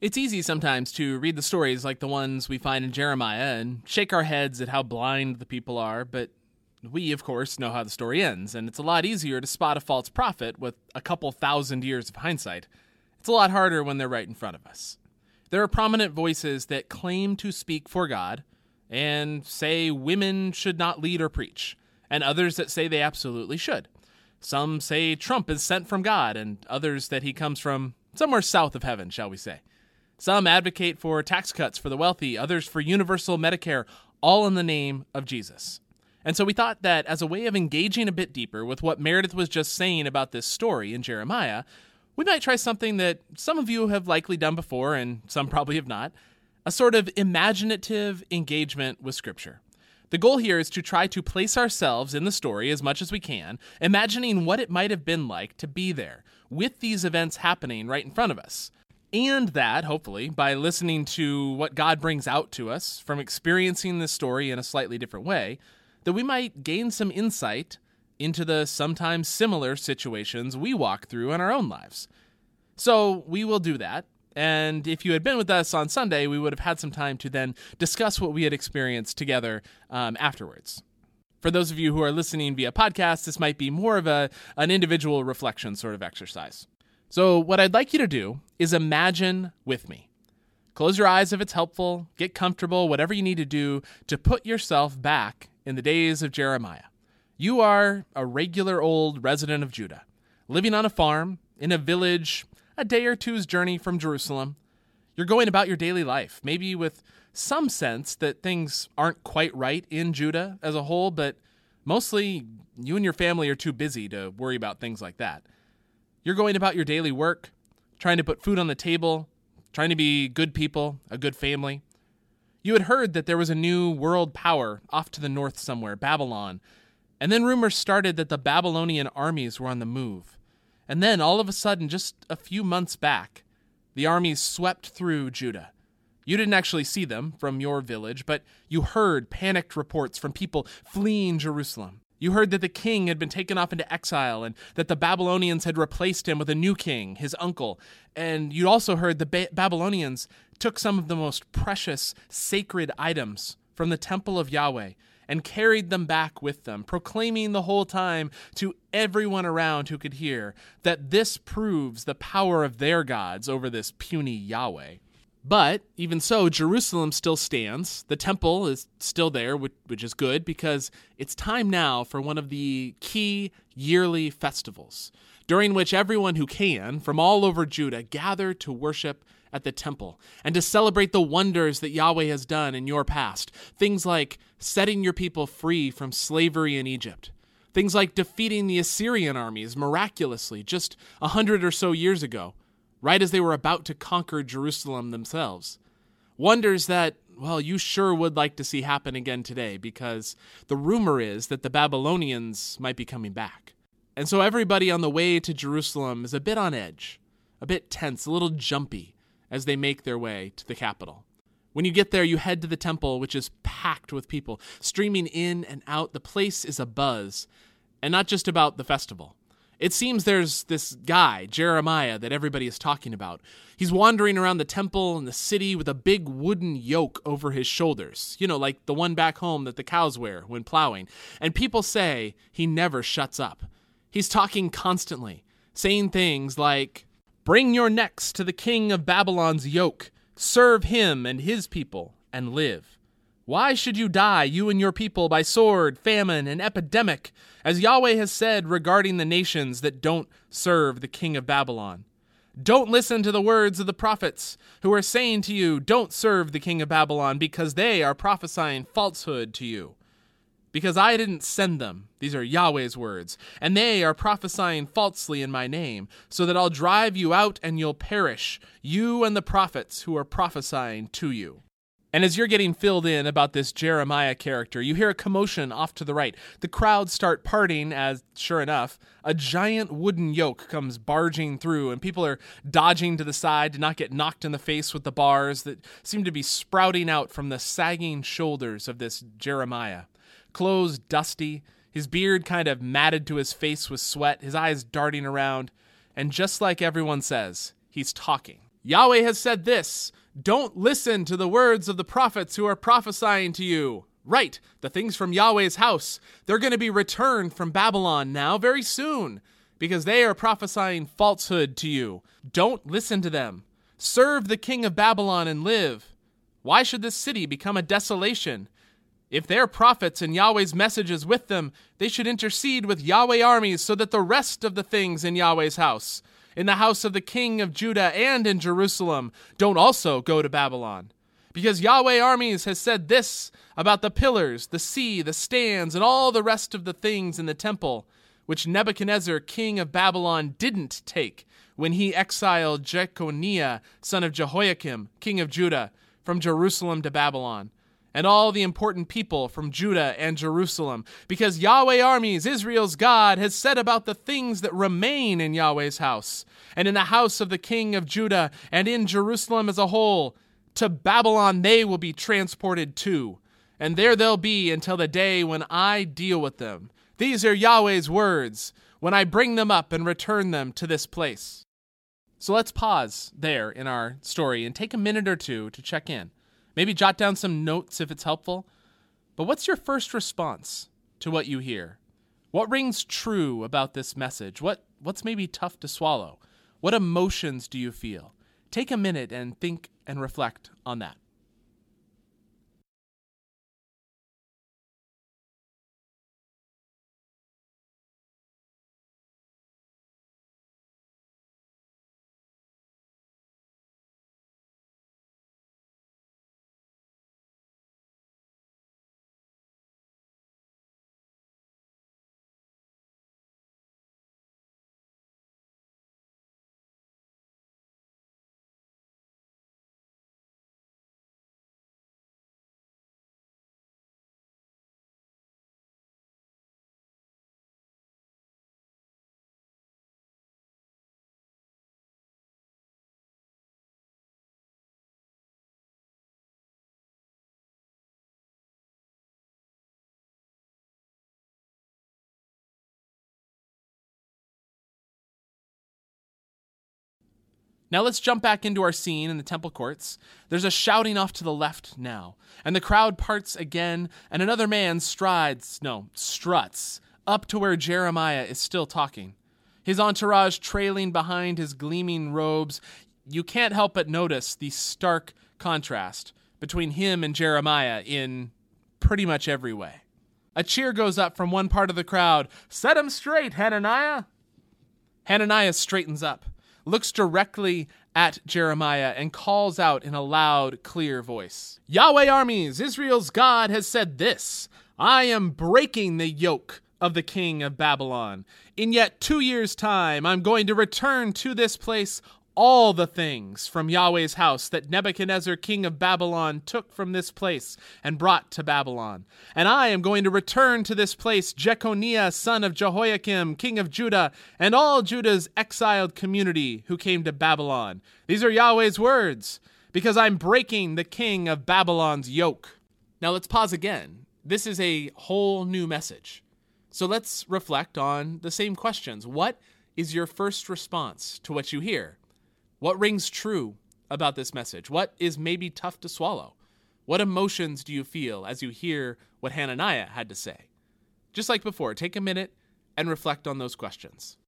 It's easy sometimes to read the stories like the ones we find in Jeremiah and shake our heads at how blind the people are, but we, of course, know how the story ends, and it's a lot easier to spot a false prophet with a couple thousand years of hindsight. It's a lot harder when they're right in front of us. There are prominent voices that claim to speak for God and say women should not lead or preach, and others that say they absolutely should. Some say Trump is sent from God, and others that he comes from somewhere south of heaven, shall we say. Some advocate for tax cuts for the wealthy, others for universal Medicare, all in the name of Jesus. And so we thought that as a way of engaging a bit deeper with what Meredith was just saying about this story in Jeremiah, we might try something that some of you have likely done before and some probably have not a sort of imaginative engagement with Scripture. The goal here is to try to place ourselves in the story as much as we can, imagining what it might have been like to be there with these events happening right in front of us. And that, hopefully, by listening to what God brings out to us from experiencing this story in a slightly different way, that we might gain some insight into the sometimes similar situations we walk through in our own lives. So we will do that. And if you had been with us on Sunday, we would have had some time to then discuss what we had experienced together um, afterwards. For those of you who are listening via podcast, this might be more of a, an individual reflection sort of exercise. So, what I'd like you to do is imagine with me. Close your eyes if it's helpful, get comfortable, whatever you need to do to put yourself back in the days of Jeremiah. You are a regular old resident of Judah, living on a farm in a village a day or two's journey from Jerusalem. You're going about your daily life, maybe with some sense that things aren't quite right in Judah as a whole, but mostly you and your family are too busy to worry about things like that. You're going about your daily work, trying to put food on the table, trying to be good people, a good family. You had heard that there was a new world power off to the north somewhere, Babylon, and then rumors started that the Babylonian armies were on the move. And then, all of a sudden, just a few months back, the armies swept through Judah. You didn't actually see them from your village, but you heard panicked reports from people fleeing Jerusalem. You heard that the king had been taken off into exile and that the Babylonians had replaced him with a new king, his uncle. And you also heard the ba- Babylonians took some of the most precious, sacred items from the temple of Yahweh and carried them back with them, proclaiming the whole time to everyone around who could hear that this proves the power of their gods over this puny Yahweh. But even so, Jerusalem still stands. The temple is still there, which, which, is good because it's time now for one of the key yearly festivals, during which everyone who can from all over Judah gather to worship at the temple and to celebrate the wonders that Yahweh has done in your past. Things like setting your people free from slavery in Egypt. Things like defeating the Assyrian armies miraculously just a hundred or so years ago right as they were about to conquer Jerusalem themselves. Wonders that, well, you sure would like to see happen again today because the rumor is that the Babylonians might be coming back. And so everybody on the way to Jerusalem is a bit on edge, a bit tense, a little jumpy as they make their way to the capital. When you get there, you head to the temple, which is packed with people, streaming in and out. The place is a buzz, and not just about the festival. It seems there's this guy, Jeremiah, that everybody is talking about. He's wandering around the temple and the city with a big wooden yoke over his shoulders, you know, like the one back home that the cows wear when plowing. And people say he never shuts up. He's talking constantly, saying things like, Bring your necks to the king of Babylon's yoke, serve him and his people, and live. Why should you die, you and your people, by sword, famine, and epidemic, as Yahweh has said regarding the nations that don't serve the king of Babylon? Don't listen to the words of the prophets who are saying to you, Don't serve the king of Babylon, because they are prophesying falsehood to you. Because I didn't send them, these are Yahweh's words, and they are prophesying falsely in my name, so that I'll drive you out and you'll perish, you and the prophets who are prophesying to you. And as you're getting filled in about this Jeremiah character, you hear a commotion off to the right. The crowd start parting as, sure enough, a giant wooden yoke comes barging through, and people are dodging to the side to not get knocked in the face with the bars that seem to be sprouting out from the sagging shoulders of this Jeremiah. Clothes dusty, his beard kind of matted to his face with sweat, his eyes darting around, and just like everyone says, he's talking. Yahweh has said this Don't listen to the words of the prophets who are prophesying to you. Right, the things from Yahweh's house. They're going to be returned from Babylon now very soon because they are prophesying falsehood to you. Don't listen to them. Serve the king of Babylon and live. Why should this city become a desolation? If their prophets and Yahweh's messages with them, they should intercede with Yahweh armies so that the rest of the things in Yahweh's house, in the house of the king of Judah and in Jerusalem, don't also go to Babylon. Because Yahweh armies has said this about the pillars, the sea, the stands, and all the rest of the things in the temple, which Nebuchadnezzar, king of Babylon, didn't take when he exiled Jeconiah, son of Jehoiakim, king of Judah, from Jerusalem to Babylon and all the important people from Judah and Jerusalem, because Yahweh armies, Israel's God, has said about the things that remain in Yahweh's house, and in the house of the king of Judah, and in Jerusalem as a whole. To Babylon they will be transported too, and there they'll be until the day when I deal with them. These are Yahweh's words, when I bring them up and return them to this place. So let's pause there in our story and take a minute or two to check in. Maybe jot down some notes if it's helpful. But what's your first response to what you hear? What rings true about this message? What what's maybe tough to swallow? What emotions do you feel? Take a minute and think and reflect on that. Now let's jump back into our scene in the temple courts. There's a shouting off to the left now, and the crowd parts again, and another man strides, no, struts, up to where Jeremiah is still talking. His entourage trailing behind his gleaming robes. You can't help but notice the stark contrast between him and Jeremiah in pretty much every way. A cheer goes up from one part of the crowd Set him straight, Hananiah! Hananiah straightens up looks directly at Jeremiah and calls out in a loud, clear voice Yahweh armies, Israel's God has said this I am breaking the yoke of the king of Babylon. In yet two years' time, I'm going to return to this place all the things from Yahweh's house that Nebuchadnezzar king of Babylon took from this place and brought to Babylon. And I am going to return to this place Jeconiah son of Jehoiakim king of Judah and all Judah's exiled community who came to Babylon. These are Yahweh's words, because I'm breaking the king of Babylon's yoke. Now let's pause again. This is a whole new message. So let's reflect on the same questions. What is your first response to what you hear? What rings true about this message? What is maybe tough to swallow? What emotions do you feel as you hear what Hananiah had to say? Just like before, take a minute and reflect on those questions.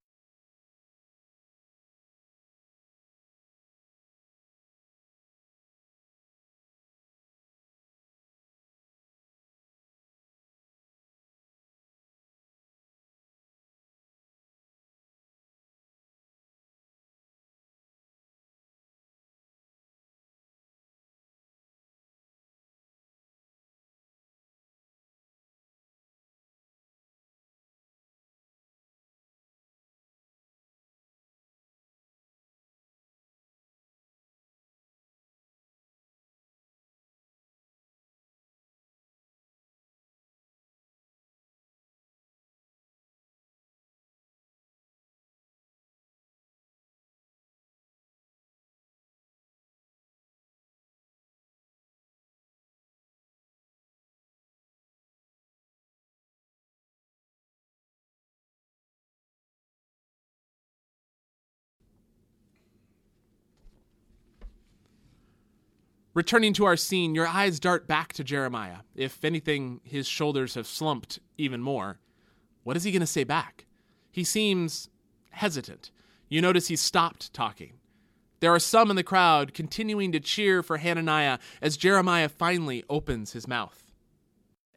Returning to our scene, your eyes dart back to Jeremiah. If anything, his shoulders have slumped even more. What is he going to say back? He seems hesitant. You notice he stopped talking. There are some in the crowd continuing to cheer for Hananiah as Jeremiah finally opens his mouth.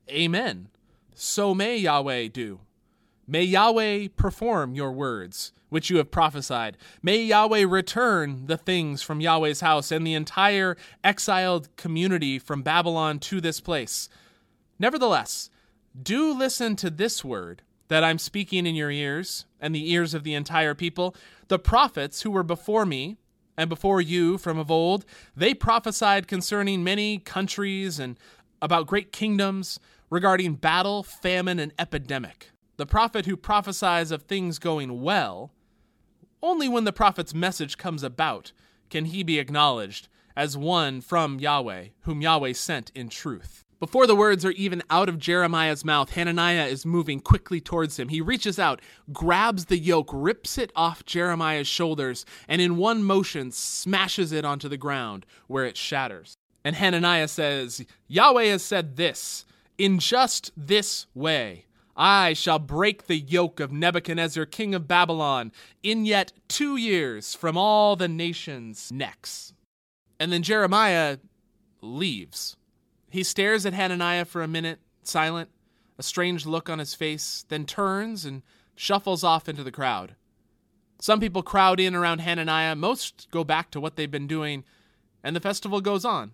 Amen. So may Yahweh do. May Yahweh perform your words, which you have prophesied. May Yahweh return the things from Yahweh's house and the entire exiled community from Babylon to this place. Nevertheless, do listen to this word that I'm speaking in your ears and the ears of the entire people. The prophets who were before me and before you from of old, they prophesied concerning many countries and about great kingdoms, regarding battle, famine, and epidemic. The prophet who prophesies of things going well, only when the prophet's message comes about can he be acknowledged as one from Yahweh, whom Yahweh sent in truth. Before the words are even out of Jeremiah's mouth, Hananiah is moving quickly towards him. He reaches out, grabs the yoke, rips it off Jeremiah's shoulders, and in one motion smashes it onto the ground where it shatters. And Hananiah says, Yahweh has said this In just this way, I shall break the yoke of Nebuchadnezzar, king of Babylon, in yet two years from all the nations' necks. And then Jeremiah leaves. He stares at Hananiah for a minute, silent, a strange look on his face, then turns and shuffles off into the crowd. Some people crowd in around Hananiah, most go back to what they've been doing, and the festival goes on.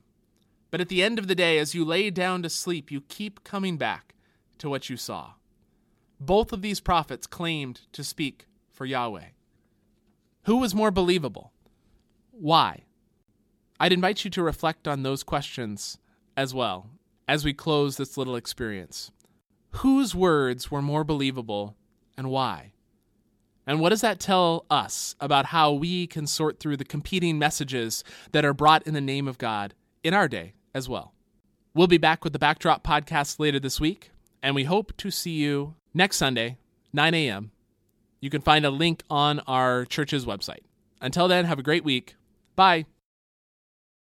But at the end of the day, as you lay down to sleep, you keep coming back to what you saw. Both of these prophets claimed to speak for Yahweh. Who was more believable? Why? I'd invite you to reflect on those questions as well as we close this little experience. Whose words were more believable and why? And what does that tell us about how we can sort through the competing messages that are brought in the name of God in our day as well? We'll be back with the Backdrop podcast later this week, and we hope to see you next Sunday, 9 a.m. You can find a link on our church's website. Until then, have a great week. Bye.